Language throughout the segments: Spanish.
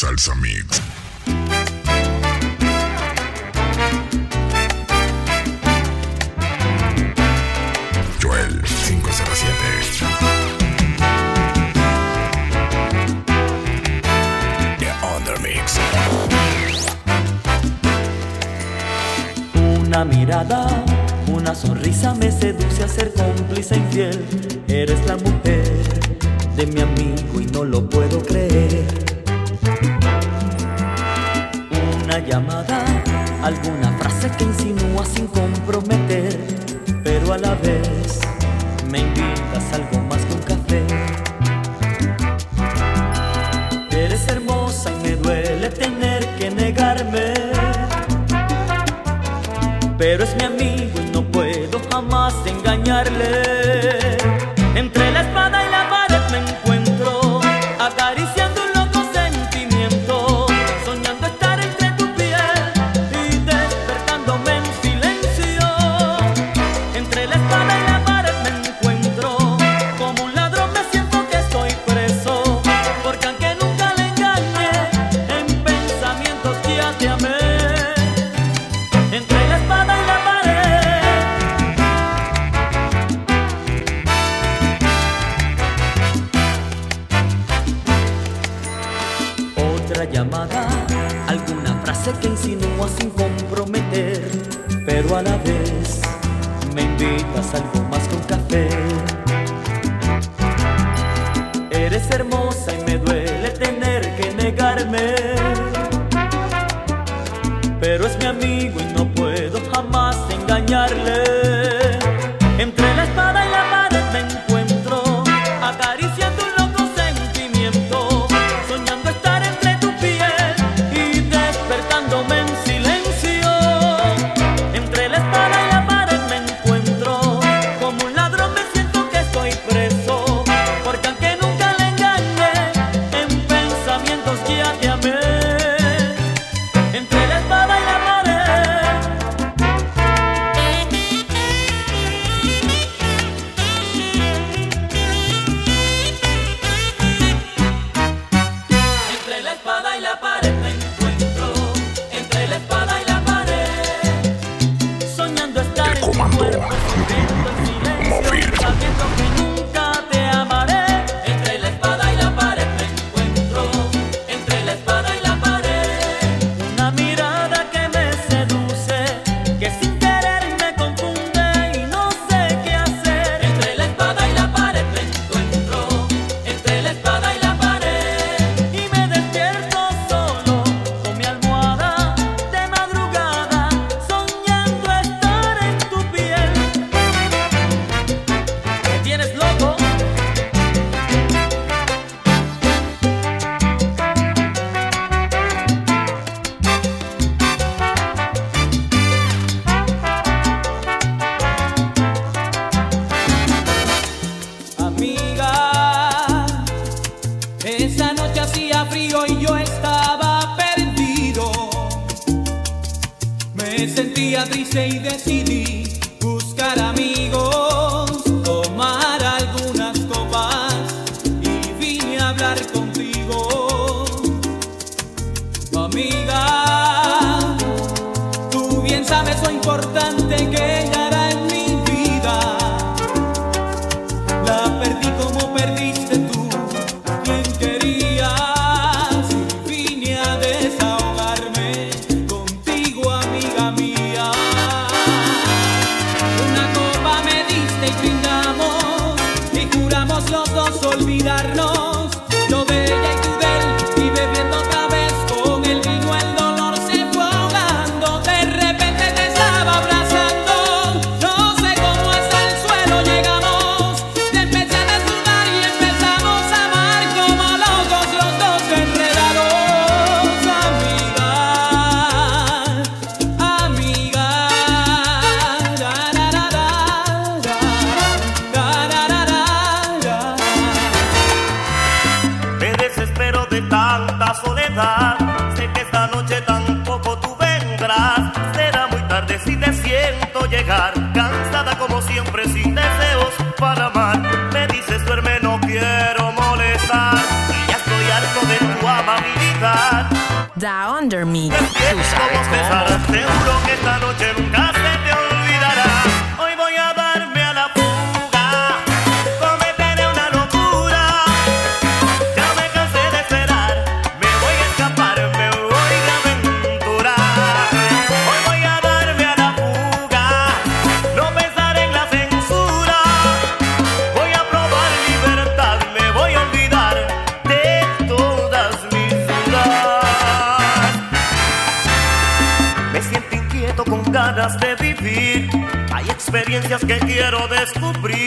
Salsa Mix. Joel 507. Una mirada, una sonrisa me seduce a ser cómplice infiel. Eres la mujer de mi amigo y no lo puedo creer alguna llamada, alguna frase que insinúa sin comprometer, pero a la vez me invitas algo más que un café. Eres hermosa y me duele tener que negarme, pero es mi amigo y no puedo jamás engañarle. Mr. Tú sabes cómo. de vivir. Hay experiencias que quiero descubrir.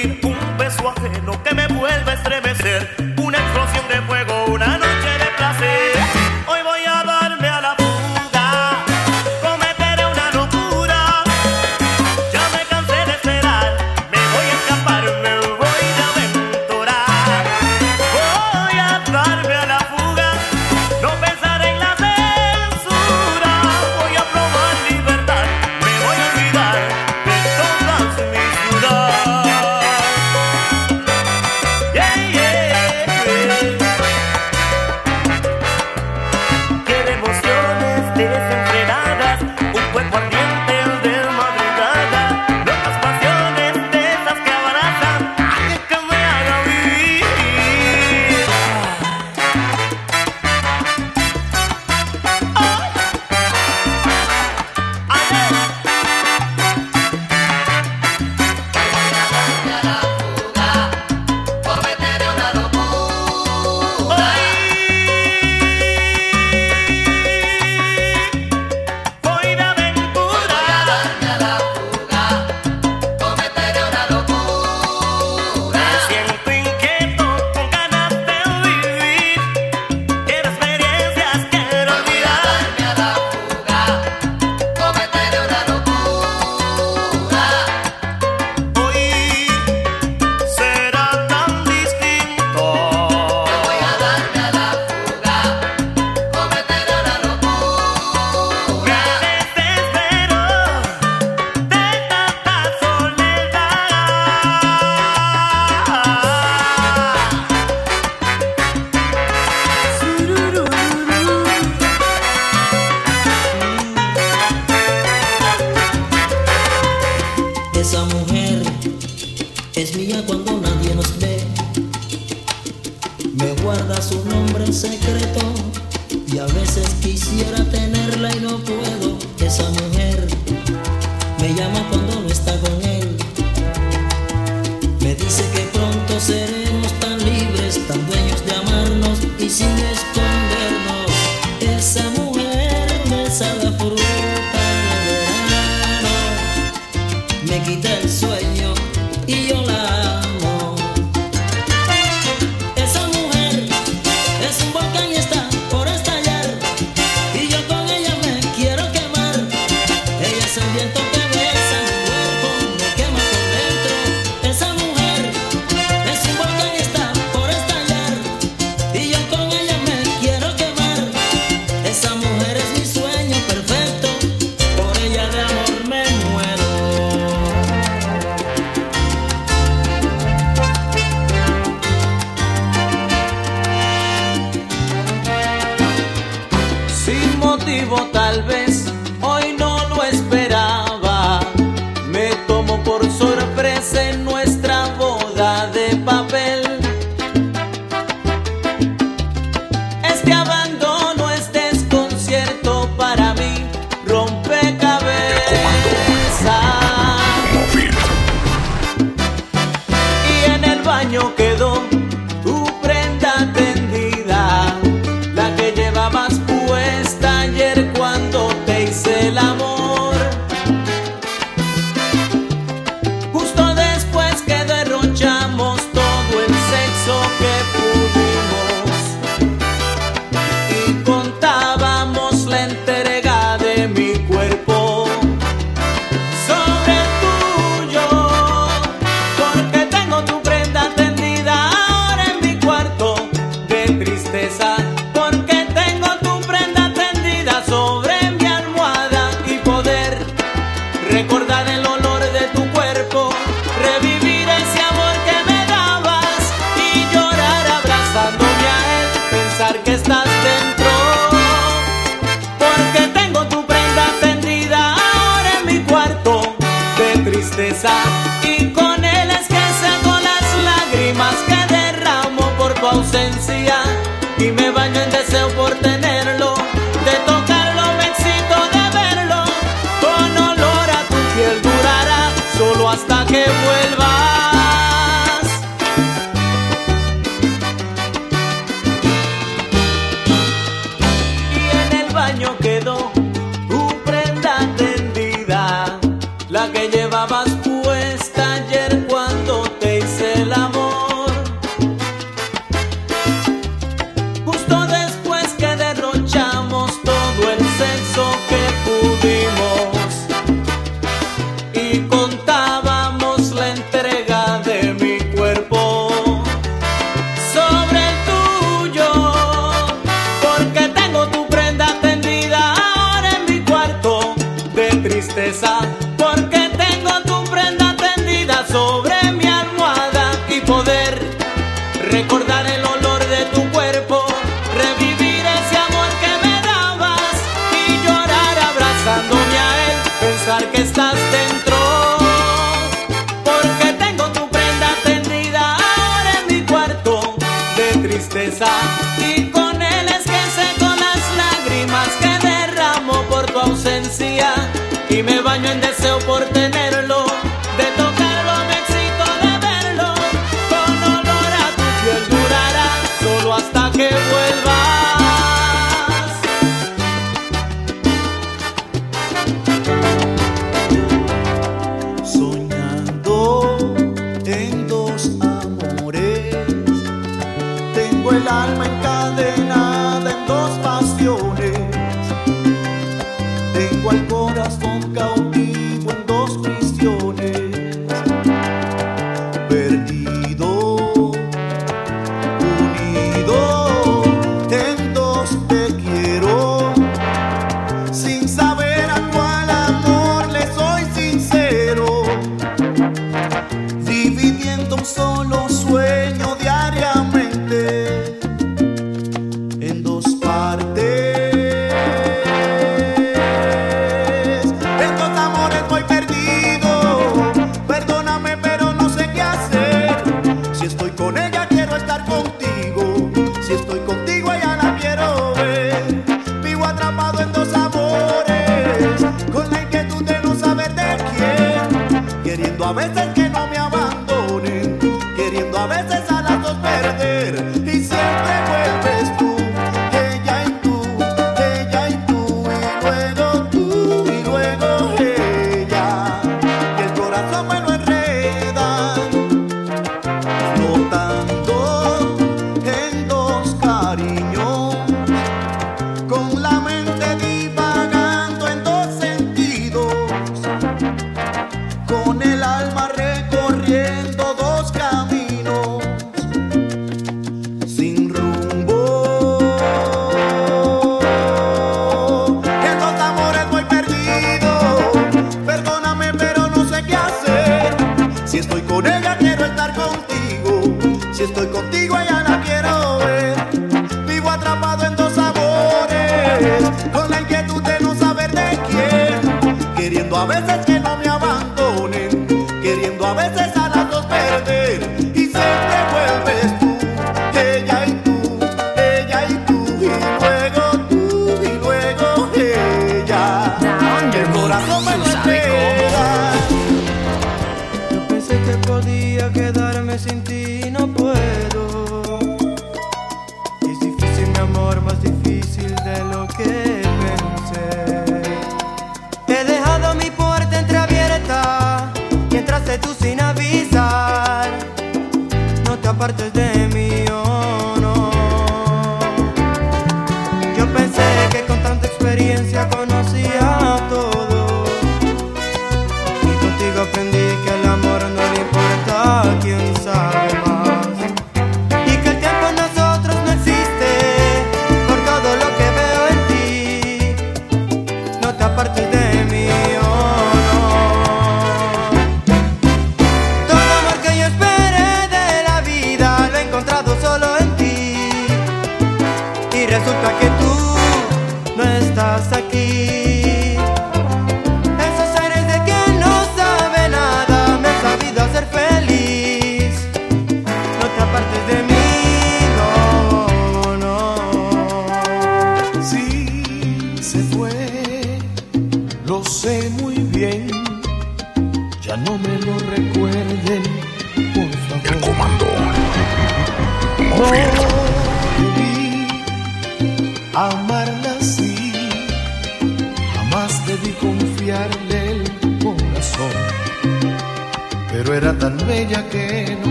me quita el sueño.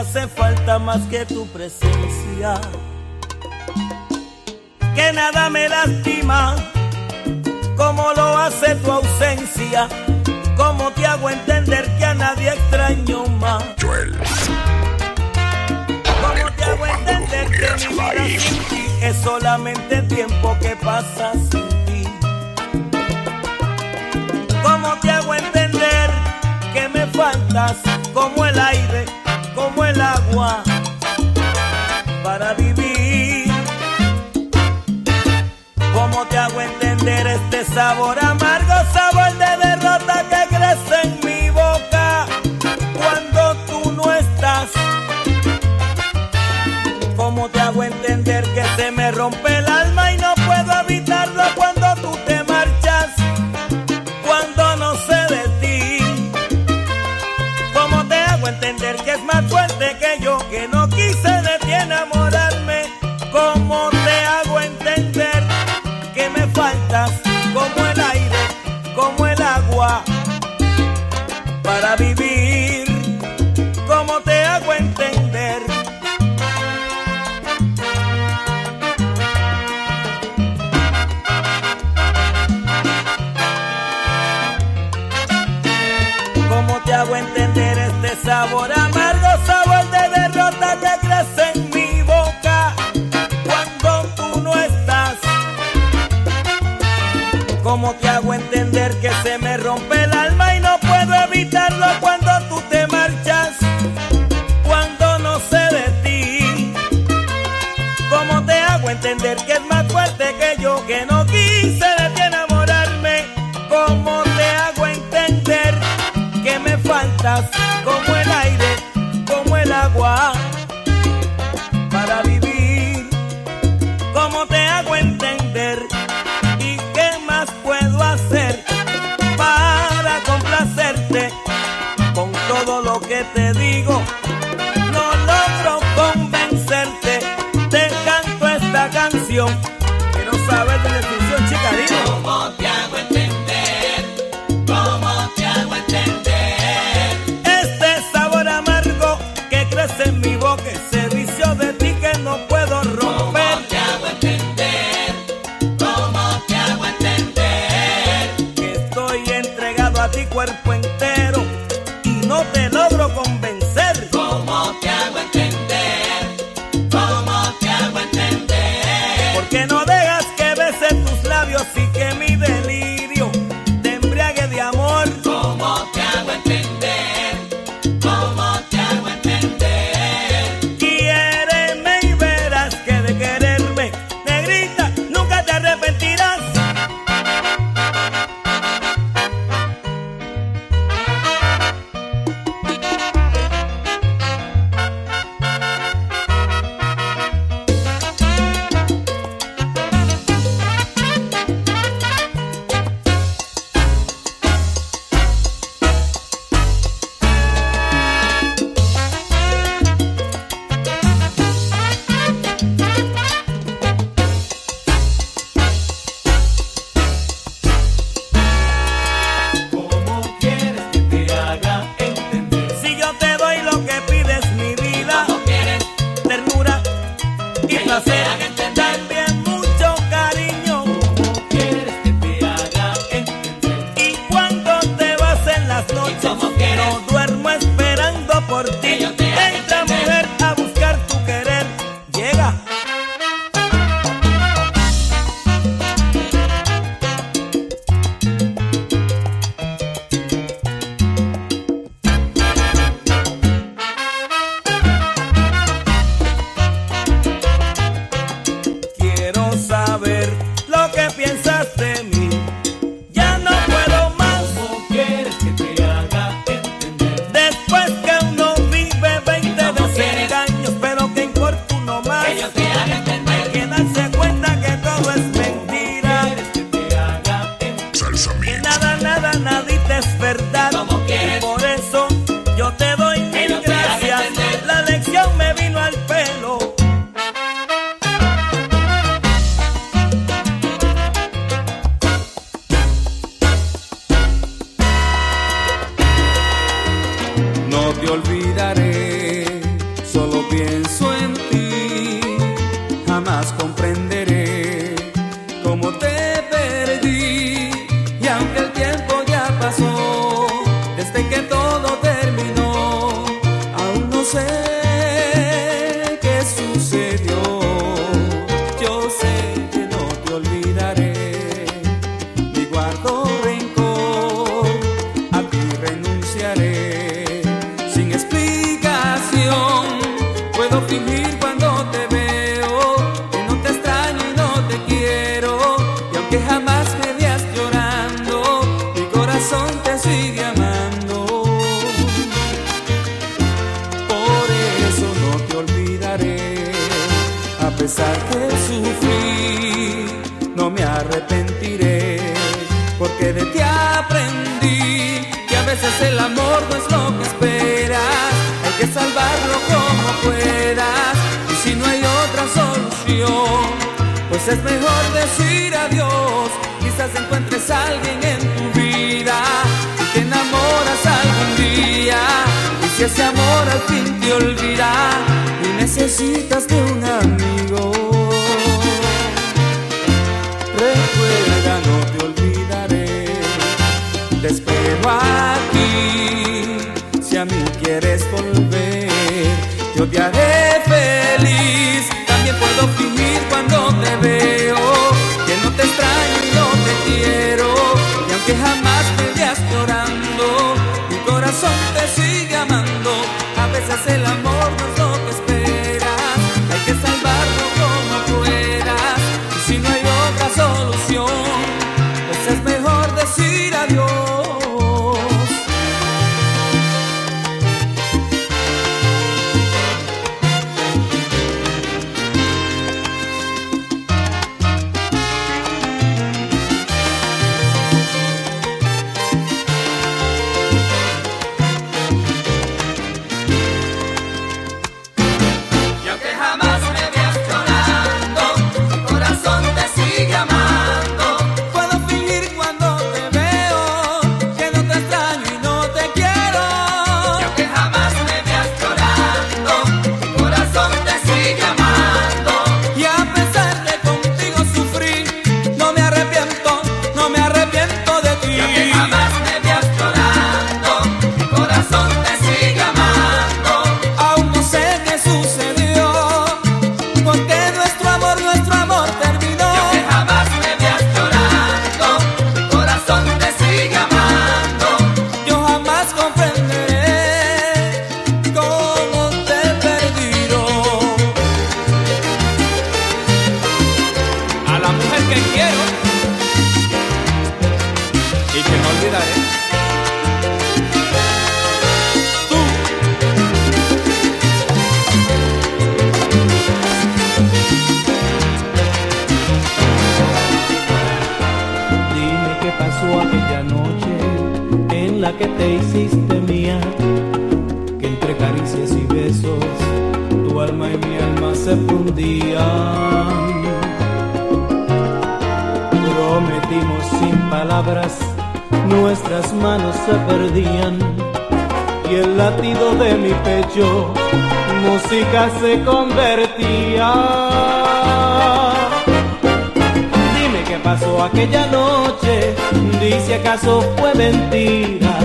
hace falta más que tu presencia. Que nada me lastima como lo hace tu ausencia. Como te hago entender que a nadie extraño más. Como te hago entender que mi vida sin ti es solamente tiempo que pasa sin ti. Como te hago entender que me faltas laboral es mejor decir adiós. Quizás encuentres a alguien en tu vida te enamoras algún día. Y si ese amor al fin te olvida y necesitas de un amigo, recuerda, no te olvidaré. Te espero aquí. Si a mí quieres volver, yo te haré feliz. Veo que no te extraño y no te quiero. Y aunque jamás me veas llorando, mi corazón te sigue amando. A veces el amor no es lo que esperas, hay que salvarlo como puedas. Y si no hay otra solución, música se convertía. Dime qué pasó aquella noche, dice acaso fue mentira,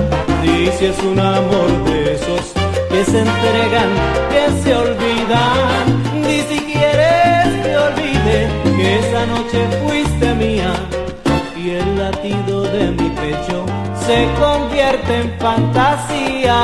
dice es un amor de esos que se entregan, que se olvidan, ni si quieres noche fuiste mía y el latido de mi pecho se convierte en fantasía.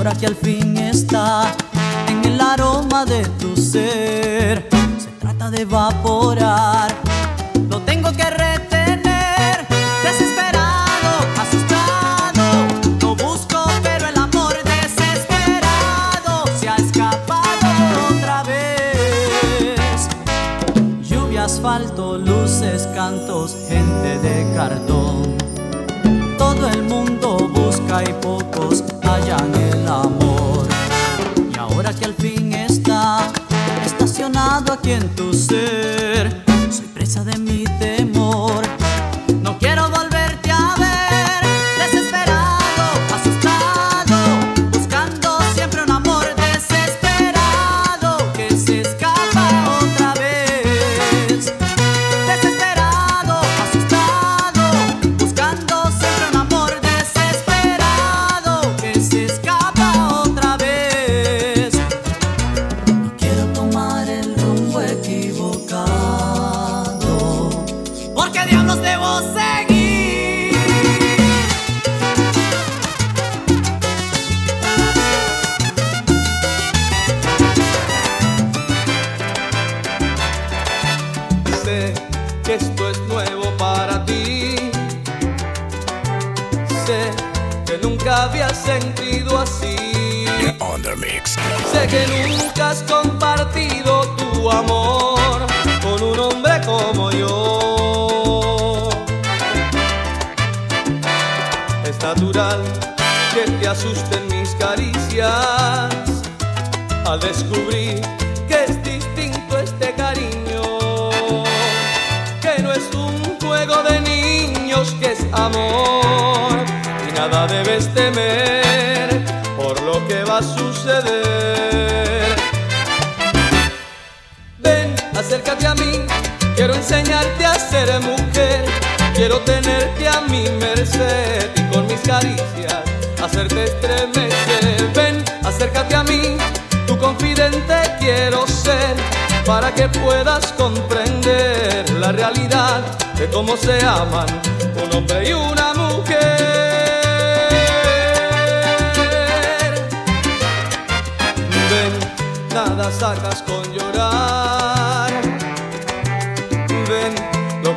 por aquí al fin está en el aroma de tu ser. Se trata de evaporar, lo tengo que retener. Desesperado, asustado, lo busco, pero el amor desesperado se ha escapado otra vez. Lluvia, asfalto, luces, cantos, gente de cartón. Todo el mundo busca y pocos ti en tu ser. que esto es nuevo para ti. Sé que nunca habías sentido así. Sé que nunca has compartido tu amor con un hombre como yo. Es natural que te asusten mis caricias al descubrir enseñarte a ser mujer, quiero tenerte a mi merced y con mis caricias hacerte estremecer. Ven, acércate a mí, tu confidente quiero ser, para que puedas comprender la realidad de cómo se aman un hombre y una mujer. Ven, nada sacas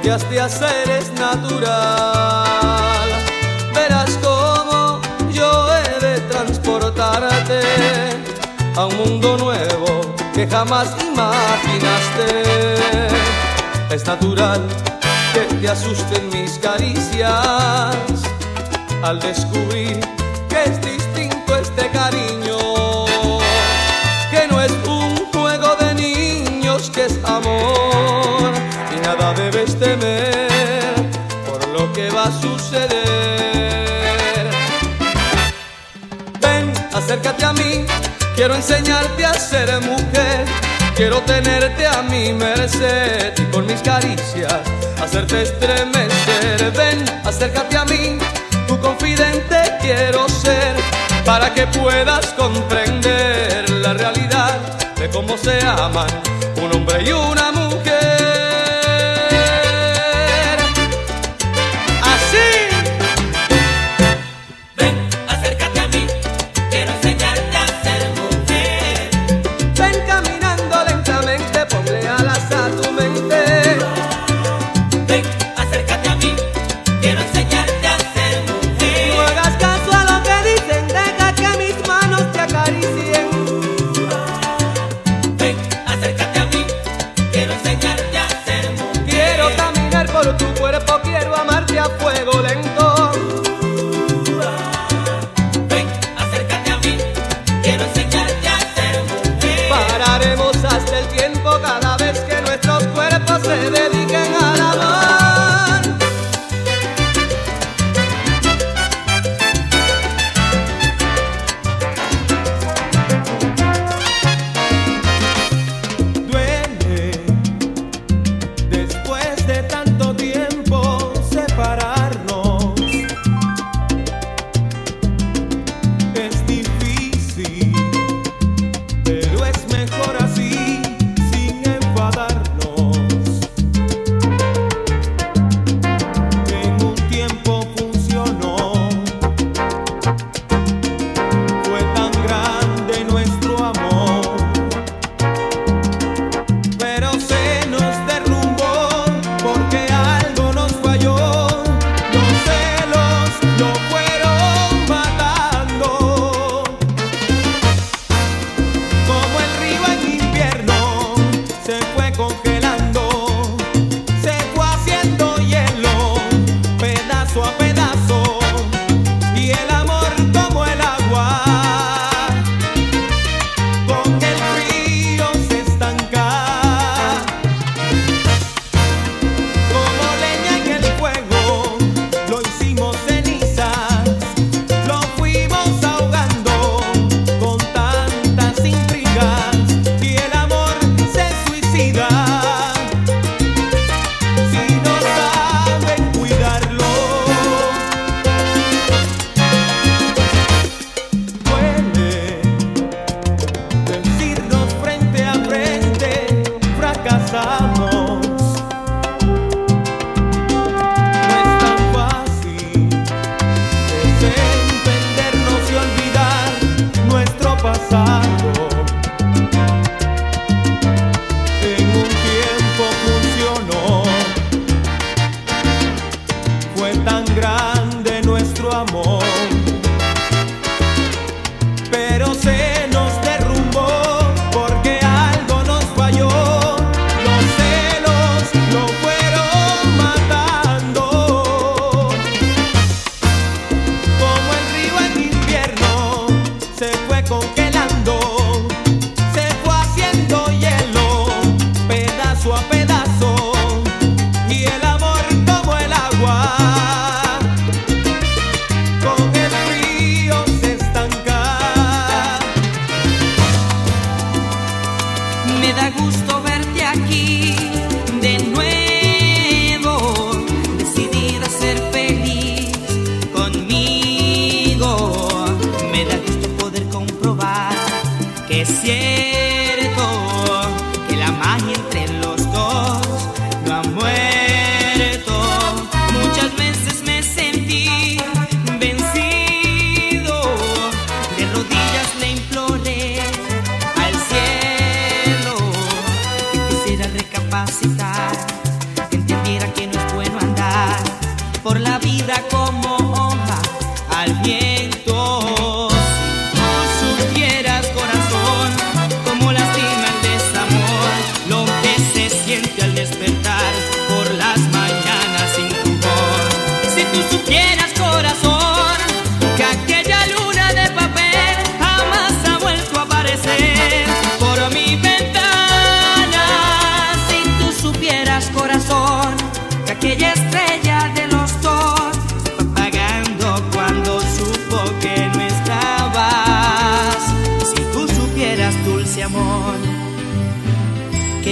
que has de hacer es natural. Verás cómo yo he de transportarte a un mundo nuevo que jamás imaginaste. Es natural que te asusten mis caricias al descubrir suceder. Ven, acércate a mí, quiero enseñarte a ser mujer. Quiero tenerte a mi merced y con mis caricias hacerte estremecer. Ven, acércate a mí, tu confidente quiero ser, para que puedas comprender la realidad de cómo se aman un hombre y una mujer.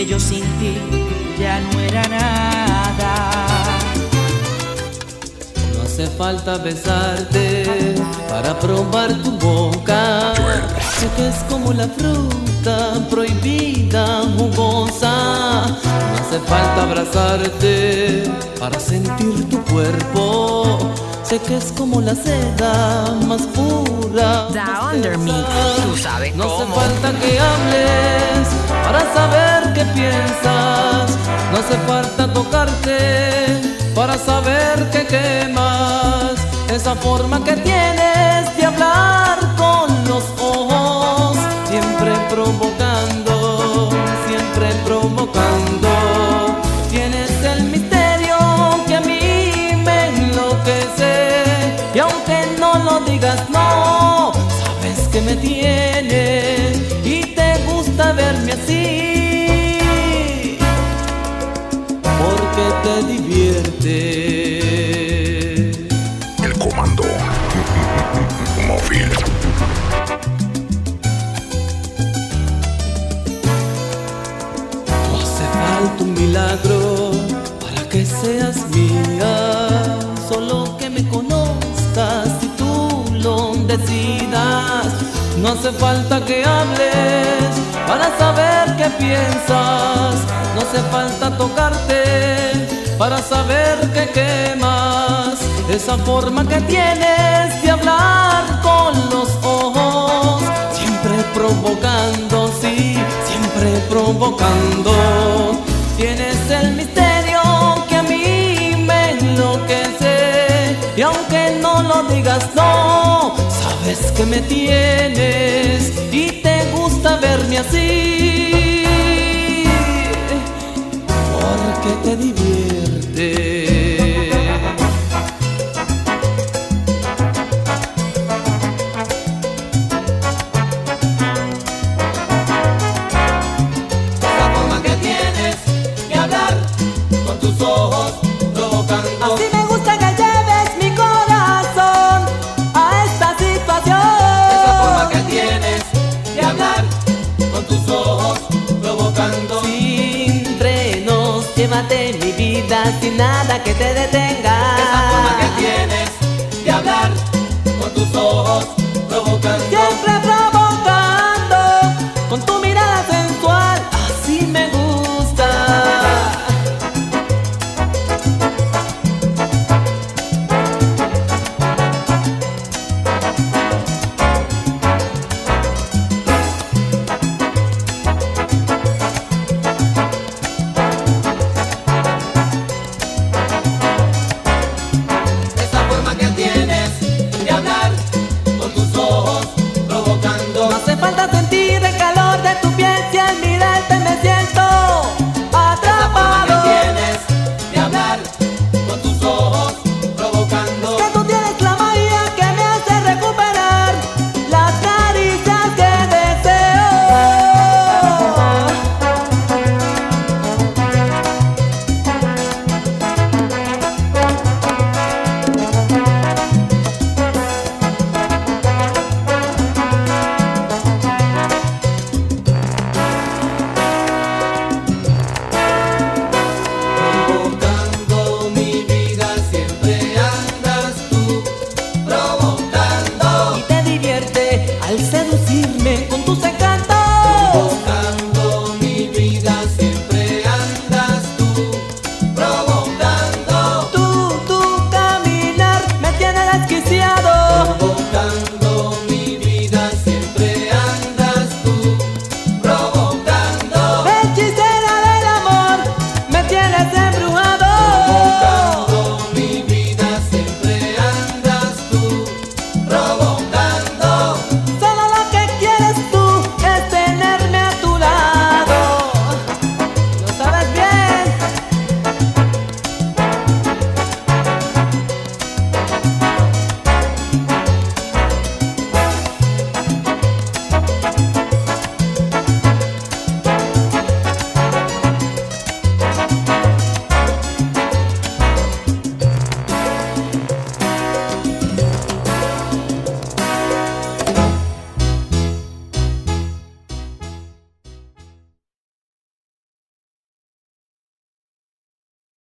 Que yo sin ti ya no era nada. No hace falta besarte para probar tu boca. Sé que es como la fruta prohibida, jugosa. No hace falta abrazarte para sentir tu cuerpo. Sé que es como la seda más pura. Da Under Mix, tú sabes No hace falta que hables para saber qué piensas. No hace falta tocarte para saber que quemas. Esa forma que tienes de hablar con los ojos, siempre provocando, siempre provocando. Tienes el misterio que a mí me enloquece. Y aunque no lo digas, no, sabes que me tienes así. Porque te divierte. El comando móvil. No hace falta un milagro para que seas mía. Solo que me conozcas y tú lo decidas. No hace falta que hables para saber qué piensas. No hace falta tocarte para saber que quemas. Esa forma que tienes de hablar con los ojos. Siempre provocando, sí, siempre provocando. Tienes el misterio que a mí me enloquece. Y aunque no lo digas, no, sabes que me tienes y te gusta verme así. Porque te divierte. Llévate mi vida sin nada que te detenga. Esa forma que tienes de hablar con tus ojos provocando.